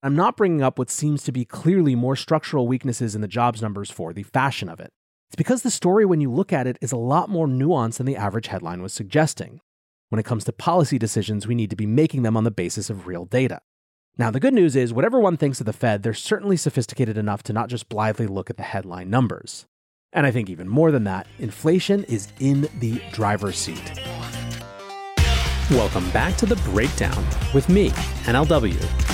I'm not bringing up what seems to be clearly more structural weaknesses in the jobs numbers for the fashion of it. It's because the story, when you look at it, is a lot more nuanced than the average headline was suggesting. When it comes to policy decisions, we need to be making them on the basis of real data. Now, the good news is, whatever one thinks of the Fed, they're certainly sophisticated enough to not just blithely look at the headline numbers. And I think even more than that, inflation is in the driver's seat. Welcome back to The Breakdown with me, NLW.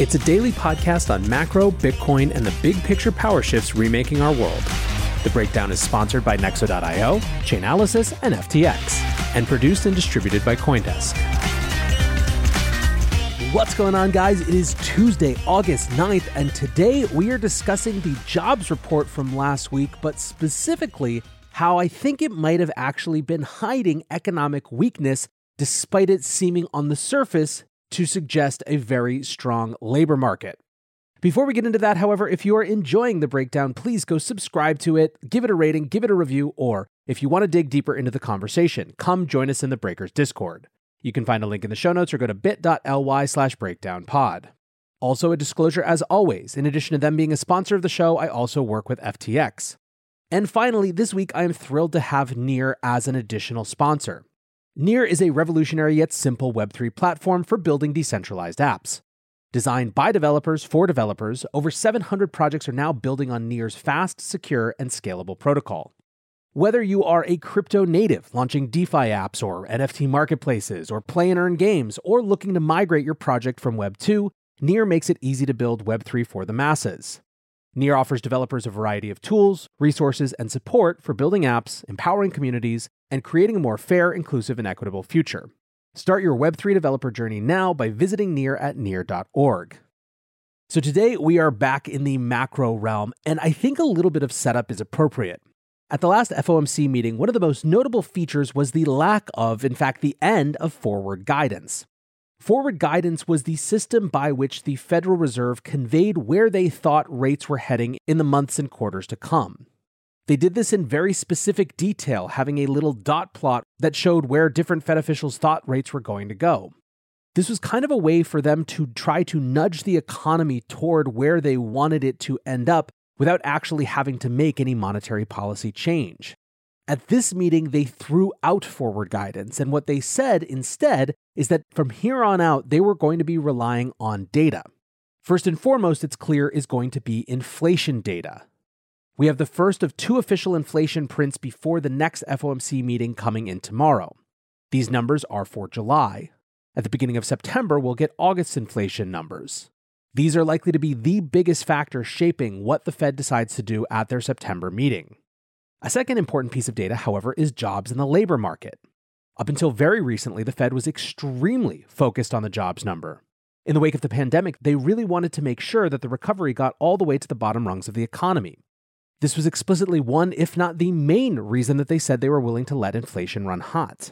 It's a daily podcast on macro, Bitcoin, and the big picture power shifts remaking our world. The Breakdown is sponsored by Nexo.io, Chainalysis, and FTX, and produced and distributed by Coindesk. What's going on, guys? It is Tuesday, August 9th, and today we are discussing the jobs report from last week, but specifically how I think it might have actually been hiding economic weakness despite it seeming on the surface to suggest a very strong labor market. Before we get into that, however, if you are enjoying the breakdown, please go subscribe to it, give it a rating, give it a review, or if you want to dig deeper into the conversation, come join us in the Breakers Discord. You can find a link in the show notes or go to bit.ly slash breakdownpod. Also, a disclosure as always, in addition to them being a sponsor of the show, I also work with FTX. And finally, this week I am thrilled to have Near as an additional sponsor. Near is a revolutionary yet simple Web3 platform for building decentralized apps. Designed by developers for developers, over 700 projects are now building on Near's fast, secure, and scalable protocol. Whether you are a crypto native launching DeFi apps or NFT marketplaces or play and earn games or looking to migrate your project from Web 2, Near makes it easy to build Web3 for the masses. Near offers developers a variety of tools, resources, and support for building apps, empowering communities, and creating a more fair, inclusive, and equitable future. Start your Web3 developer journey now by visiting Near at near.org. So today we are back in the macro realm, and I think a little bit of setup is appropriate. At the last FOMC meeting, one of the most notable features was the lack of, in fact, the end of forward guidance. Forward guidance was the system by which the Federal Reserve conveyed where they thought rates were heading in the months and quarters to come. They did this in very specific detail, having a little dot plot that showed where different Fed officials thought rates were going to go. This was kind of a way for them to try to nudge the economy toward where they wanted it to end up without actually having to make any monetary policy change. At this meeting, they threw out forward guidance, and what they said instead is that from here on out, they were going to be relying on data. First and foremost, it's clear is going to be inflation data. We have the first of two official inflation prints before the next FOMC meeting coming in tomorrow. These numbers are for July. At the beginning of September, we'll get August inflation numbers. These are likely to be the biggest factor shaping what the Fed decides to do at their September meeting. A second important piece of data, however, is jobs in the labor market. Up until very recently, the Fed was extremely focused on the jobs number. In the wake of the pandemic, they really wanted to make sure that the recovery got all the way to the bottom rungs of the economy. This was explicitly one, if not the main, reason that they said they were willing to let inflation run hot.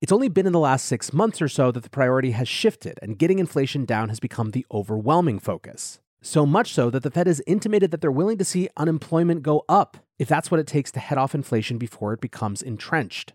It's only been in the last six months or so that the priority has shifted, and getting inflation down has become the overwhelming focus. So much so that the Fed has intimated that they're willing to see unemployment go up if that's what it takes to head off inflation before it becomes entrenched.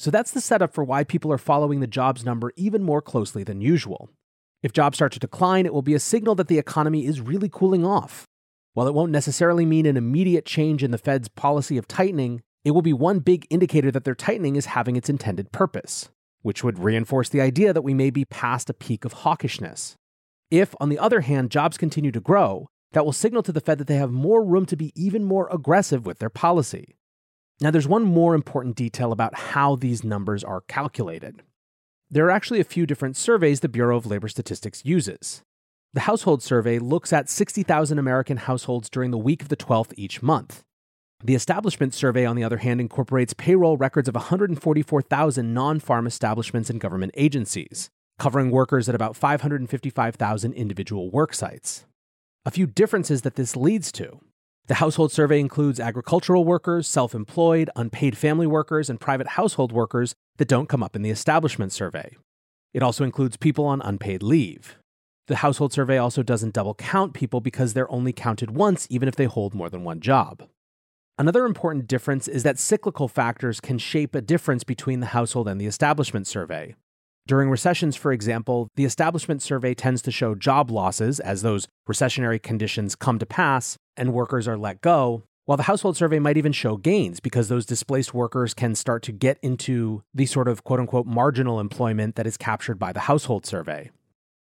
So that's the setup for why people are following the jobs number even more closely than usual. If jobs start to decline, it will be a signal that the economy is really cooling off, while it won't necessarily mean an immediate change in the Fed's policy of tightening, it will be one big indicator that their tightening is having its intended purpose, which would reinforce the idea that we may be past a peak of hawkishness. If, on the other hand, jobs continue to grow, that will signal to the Fed that they have more room to be even more aggressive with their policy. Now, there's one more important detail about how these numbers are calculated. There are actually a few different surveys the Bureau of Labor Statistics uses. The household survey looks at 60,000 American households during the week of the 12th each month. The establishment survey, on the other hand, incorporates payroll records of 144,000 non farm establishments and government agencies, covering workers at about 555,000 individual work sites. A few differences that this leads to. The household survey includes agricultural workers, self employed, unpaid family workers, and private household workers that don't come up in the establishment survey. It also includes people on unpaid leave. The household survey also doesn't double count people because they're only counted once, even if they hold more than one job. Another important difference is that cyclical factors can shape a difference between the household and the establishment survey. During recessions, for example, the establishment survey tends to show job losses as those recessionary conditions come to pass and workers are let go, while the household survey might even show gains because those displaced workers can start to get into the sort of quote unquote marginal employment that is captured by the household survey.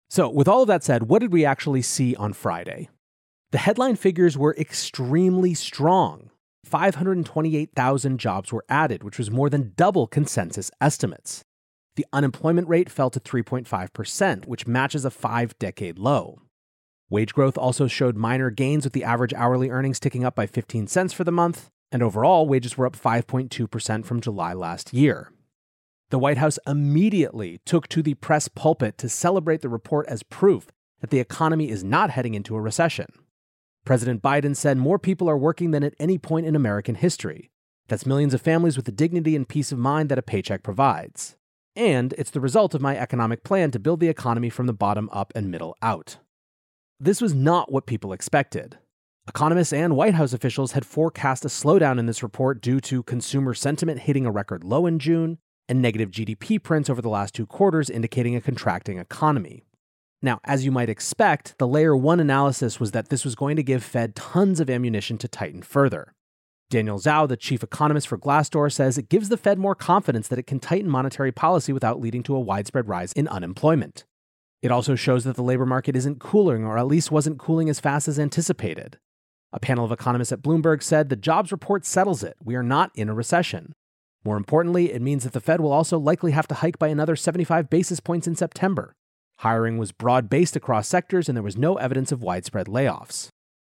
So, with all of that said, what did we actually see on Friday? The headline figures were extremely strong. 528,000 jobs were added, which was more than double consensus estimates. The unemployment rate fell to 3.5%, which matches a five decade low. Wage growth also showed minor gains, with the average hourly earnings ticking up by 15 cents for the month, and overall, wages were up 5.2% from July last year. The White House immediately took to the press pulpit to celebrate the report as proof that the economy is not heading into a recession. President Biden said more people are working than at any point in American history. That's millions of families with the dignity and peace of mind that a paycheck provides. And it's the result of my economic plan to build the economy from the bottom up and middle out. This was not what people expected. Economists and White House officials had forecast a slowdown in this report due to consumer sentiment hitting a record low in June and negative GDP prints over the last two quarters indicating a contracting economy. Now, as you might expect, the layer one analysis was that this was going to give Fed tons of ammunition to tighten further. Daniel Zhao, the chief economist for Glassdoor, says it gives the Fed more confidence that it can tighten monetary policy without leading to a widespread rise in unemployment. It also shows that the labor market isn't cooling, or at least wasn't cooling as fast as anticipated. A panel of economists at Bloomberg said the jobs report settles it. We are not in a recession. More importantly, it means that the Fed will also likely have to hike by another 75 basis points in September. Hiring was broad based across sectors, and there was no evidence of widespread layoffs.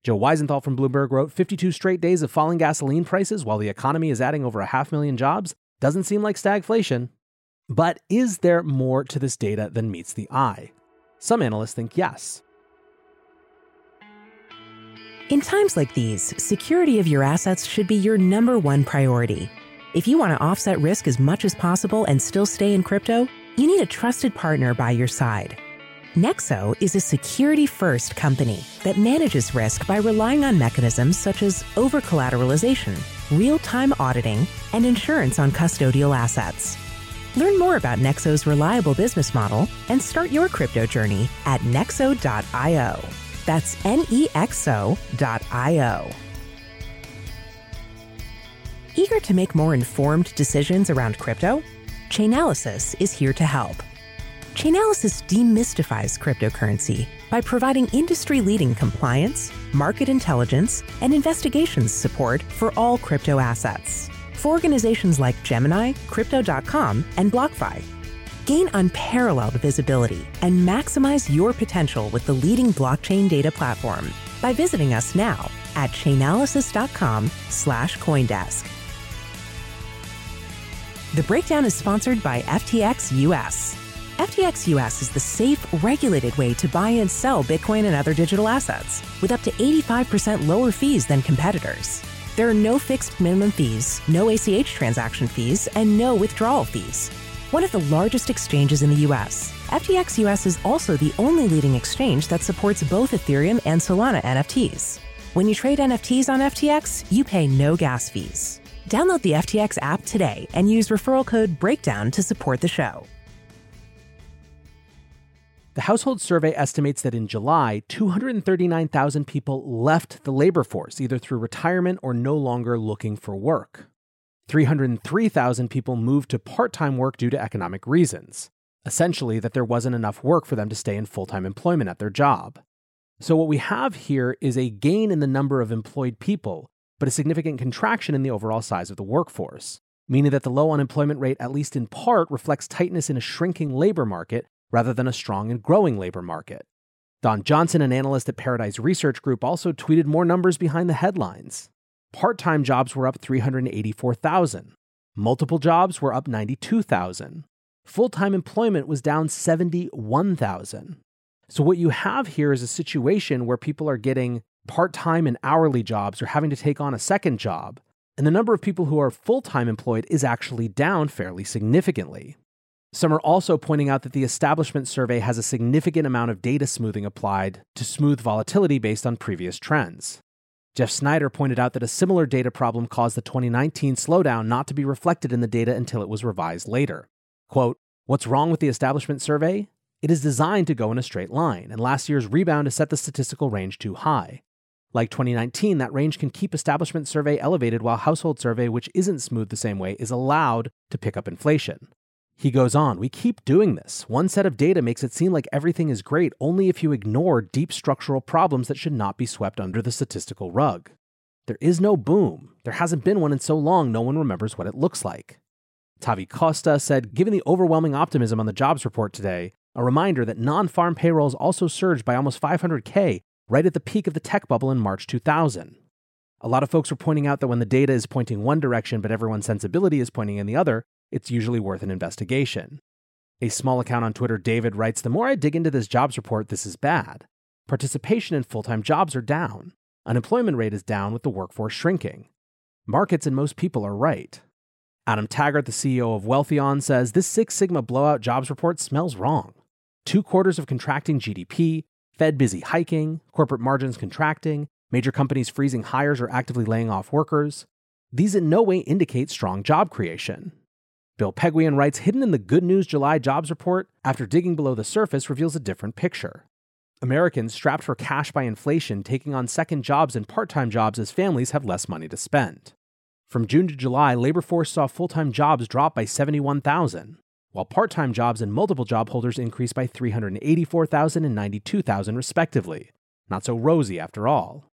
Joe Weisenthal from Bloomberg wrote 52 straight days of falling gasoline prices while the economy is adding over a half million jobs doesn't seem like stagflation. But is there more to this data than meets the eye? Some analysts think yes. In times like these, security of your assets should be your number one priority. If you want to offset risk as much as possible and still stay in crypto, you need a trusted partner by your side. Nexo is a security first company that manages risk by relying on mechanisms such as over collateralization, real time auditing, and insurance on custodial assets. Learn more about Nexo's reliable business model and start your crypto journey at nexo.io. That's N E X O.io. Eager to make more informed decisions around crypto? Chainalysis is here to help. Chainalysis demystifies cryptocurrency by providing industry leading compliance, market intelligence, and investigations support for all crypto assets for organizations like Gemini, Crypto.com, and BlockFi. Gain unparalleled visibility and maximize your potential with the leading blockchain data platform by visiting us now at chainalysis.com slash coindesk. The breakdown is sponsored by FTX US. FTX US is the safe, regulated way to buy and sell Bitcoin and other digital assets with up to 85% lower fees than competitors. There are no fixed minimum fees, no ACH transaction fees, and no withdrawal fees. One of the largest exchanges in the US, FTX US is also the only leading exchange that supports both Ethereum and Solana NFTs. When you trade NFTs on FTX, you pay no gas fees. Download the FTX app today and use referral code BREAKDOWN to support the show. The household survey estimates that in July, 239,000 people left the labor force, either through retirement or no longer looking for work. 303,000 people moved to part time work due to economic reasons, essentially, that there wasn't enough work for them to stay in full time employment at their job. So, what we have here is a gain in the number of employed people, but a significant contraction in the overall size of the workforce, meaning that the low unemployment rate, at least in part, reflects tightness in a shrinking labor market rather than a strong and growing labor market. Don Johnson, an analyst at Paradise Research Group, also tweeted more numbers behind the headlines. Part time jobs were up 384,000. Multiple jobs were up 92,000. Full time employment was down 71,000. So, what you have here is a situation where people are getting part time and hourly jobs or having to take on a second job, and the number of people who are full time employed is actually down fairly significantly. Some are also pointing out that the establishment survey has a significant amount of data smoothing applied to smooth volatility based on previous trends. Jeff Snider pointed out that a similar data problem caused the 2019 slowdown not to be reflected in the data until it was revised later. Quote, What's wrong with the establishment survey? It is designed to go in a straight line, and last year's rebound has set the statistical range too high. Like 2019, that range can keep establishment survey elevated while household survey, which isn't smooth the same way, is allowed to pick up inflation. He goes on, we keep doing this. One set of data makes it seem like everything is great only if you ignore deep structural problems that should not be swept under the statistical rug. There is no boom. There hasn't been one in so long, no one remembers what it looks like. Tavi Costa said, given the overwhelming optimism on the jobs report today, a reminder that non farm payrolls also surged by almost 500K right at the peak of the tech bubble in March 2000. A lot of folks were pointing out that when the data is pointing one direction but everyone's sensibility is pointing in the other, it's usually worth an investigation. A small account on Twitter, David, writes The more I dig into this jobs report, this is bad. Participation in full time jobs are down. Unemployment rate is down with the workforce shrinking. Markets and most people are right. Adam Taggart, the CEO of Wealthion, says this Six Sigma blowout jobs report smells wrong. Two quarters of contracting GDP, Fed busy hiking, corporate margins contracting, major companies freezing hires or actively laying off workers. These in no way indicate strong job creation. Bill Pegwian writes Hidden in the Good News July jobs report, after digging below the surface, reveals a different picture. Americans strapped for cash by inflation taking on second jobs and part time jobs as families have less money to spend. From June to July, labor force saw full time jobs drop by 71,000, while part time jobs and multiple job holders increased by 384,000 and 92,000, respectively. Not so rosy after all.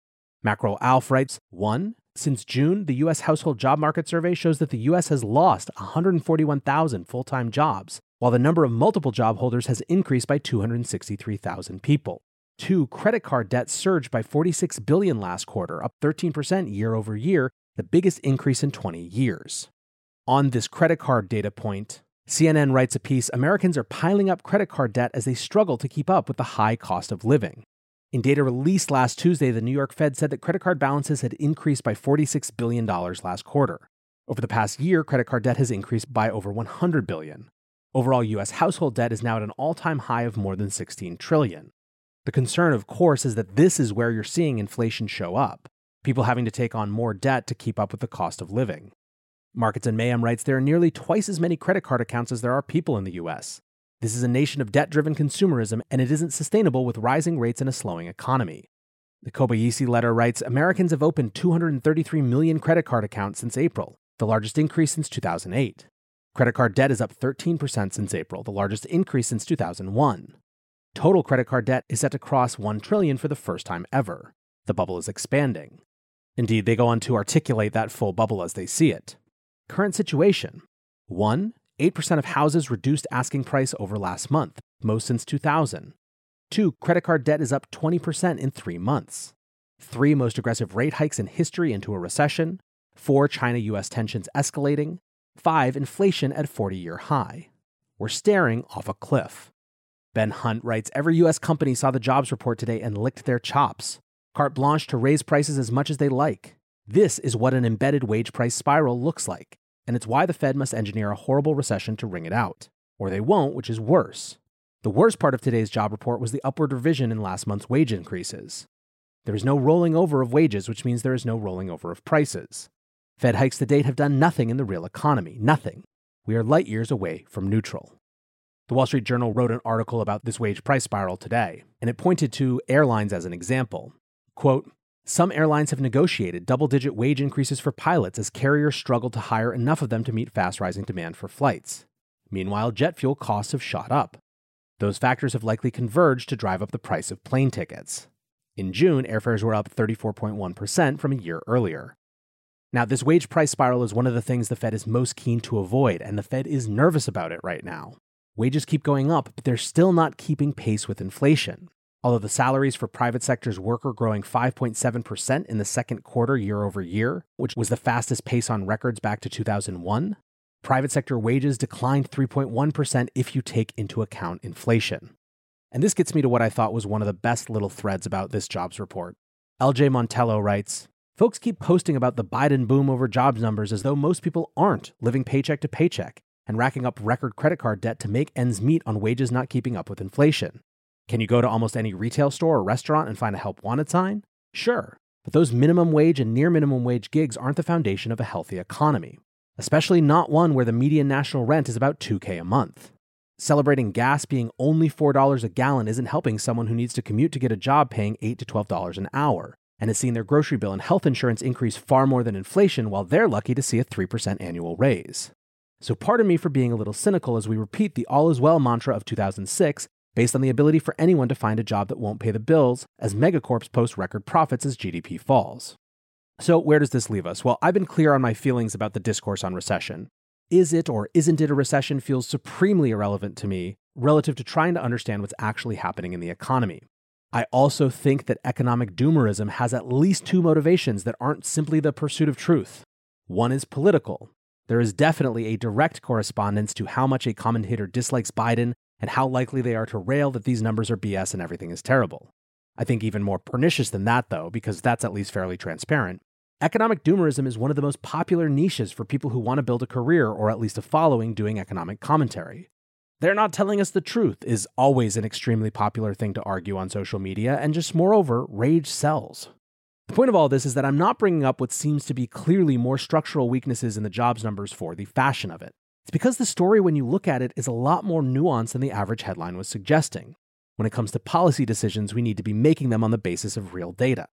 Macro Alf writes 1. Since June, the U.S. Household Job Market Survey shows that the U.S. has lost 141,000 full time jobs, while the number of multiple job holders has increased by 263,000 people. Two, credit card debt surged by 46 billion last quarter, up 13% year over year, the biggest increase in 20 years. On this credit card data point, CNN writes a piece Americans are piling up credit card debt as they struggle to keep up with the high cost of living. In data released last Tuesday, the New York Fed said that credit card balances had increased by $46 billion last quarter. Over the past year, credit card debt has increased by over 100 billion. Overall US household debt is now at an all-time high of more than 16 trillion. The concern, of course, is that this is where you're seeing inflation show up. People having to take on more debt to keep up with the cost of living. Markets and Mayhem writes there are nearly twice as many credit card accounts as there are people in the US. This is a nation of debt driven consumerism, and it isn't sustainable with rising rates and a slowing economy. The Kobeissi letter writes Americans have opened 233 million credit card accounts since April, the largest increase since 2008. Credit card debt is up 13% since April, the largest increase since 2001. Total credit card debt is set to cross 1 trillion for the first time ever. The bubble is expanding. Indeed, they go on to articulate that full bubble as they see it. Current situation 1. 8% of houses reduced asking price over last month, most since 2000. 2. Credit card debt is up 20% in three months. 3. Most aggressive rate hikes in history into a recession. 4. China US tensions escalating. 5. Inflation at 40 year high. We're staring off a cliff. Ben Hunt writes Every US company saw the jobs report today and licked their chops. Carte blanche to raise prices as much as they like. This is what an embedded wage price spiral looks like and it's why the Fed must engineer a horrible recession to wring it out. Or they won't, which is worse. The worst part of today's job report was the upward revision in last month's wage increases. There is no rolling over of wages, which means there is no rolling over of prices. Fed hikes to date have done nothing in the real economy, nothing. We are light years away from neutral. The Wall Street Journal wrote an article about this wage price spiral today, and it pointed to airlines as an example. Quote, some airlines have negotiated double digit wage increases for pilots as carriers struggle to hire enough of them to meet fast rising demand for flights. Meanwhile, jet fuel costs have shot up. Those factors have likely converged to drive up the price of plane tickets. In June, airfares were up 34.1% from a year earlier. Now, this wage price spiral is one of the things the Fed is most keen to avoid, and the Fed is nervous about it right now. Wages keep going up, but they're still not keeping pace with inflation. Although the salaries for private sector's worker growing 5.7% in the second quarter year over year, which was the fastest pace on records back to 2001, private sector wages declined 3.1% if you take into account inflation. And this gets me to what I thought was one of the best little threads about this jobs report. LJ Montello writes Folks keep posting about the Biden boom over jobs numbers as though most people aren't living paycheck to paycheck and racking up record credit card debt to make ends meet on wages not keeping up with inflation. Can you go to almost any retail store or restaurant and find a help wanted sign? Sure, but those minimum wage and near minimum wage gigs aren't the foundation of a healthy economy, especially not one where the median national rent is about 2K a month. Celebrating gas being only $4 a gallon isn't helping someone who needs to commute to get a job paying 8 to $12 an hour and has seen their grocery bill and health insurance increase far more than inflation while they're lucky to see a 3% annual raise. So, pardon me for being a little cynical as we repeat the all is well mantra of 2006 based on the ability for anyone to find a job that won't pay the bills as megacorps post record profits as GDP falls. So, where does this leave us? Well, I've been clear on my feelings about the discourse on recession. Is it or isn't it a recession feels supremely irrelevant to me relative to trying to understand what's actually happening in the economy. I also think that economic doomerism has at least two motivations that aren't simply the pursuit of truth. One is political. There is definitely a direct correspondence to how much a commentator dislikes Biden and how likely they are to rail that these numbers are BS and everything is terrible. I think even more pernicious than that, though, because that's at least fairly transparent. Economic doomerism is one of the most popular niches for people who want to build a career or at least a following doing economic commentary. They're not telling us the truth is always an extremely popular thing to argue on social media, and just moreover, rage sells. The point of all this is that I'm not bringing up what seems to be clearly more structural weaknesses in the jobs numbers for the fashion of it. It's because the story, when you look at it, is a lot more nuanced than the average headline was suggesting. When it comes to policy decisions, we need to be making them on the basis of real data.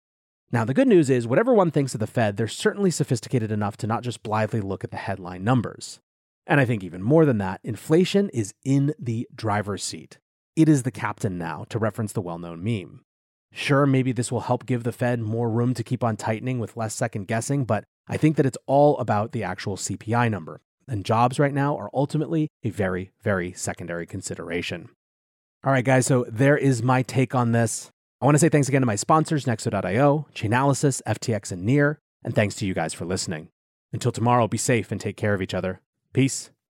Now, the good news is, whatever one thinks of the Fed, they're certainly sophisticated enough to not just blithely look at the headline numbers. And I think even more than that, inflation is in the driver's seat. It is the captain now, to reference the well known meme. Sure, maybe this will help give the Fed more room to keep on tightening with less second guessing, but I think that it's all about the actual CPI number. And jobs right now are ultimately a very, very secondary consideration. All right, guys, so there is my take on this. I want to say thanks again to my sponsors, Nexo.io, Chainalysis, FTX, and Near, and thanks to you guys for listening. Until tomorrow, be safe and take care of each other. Peace.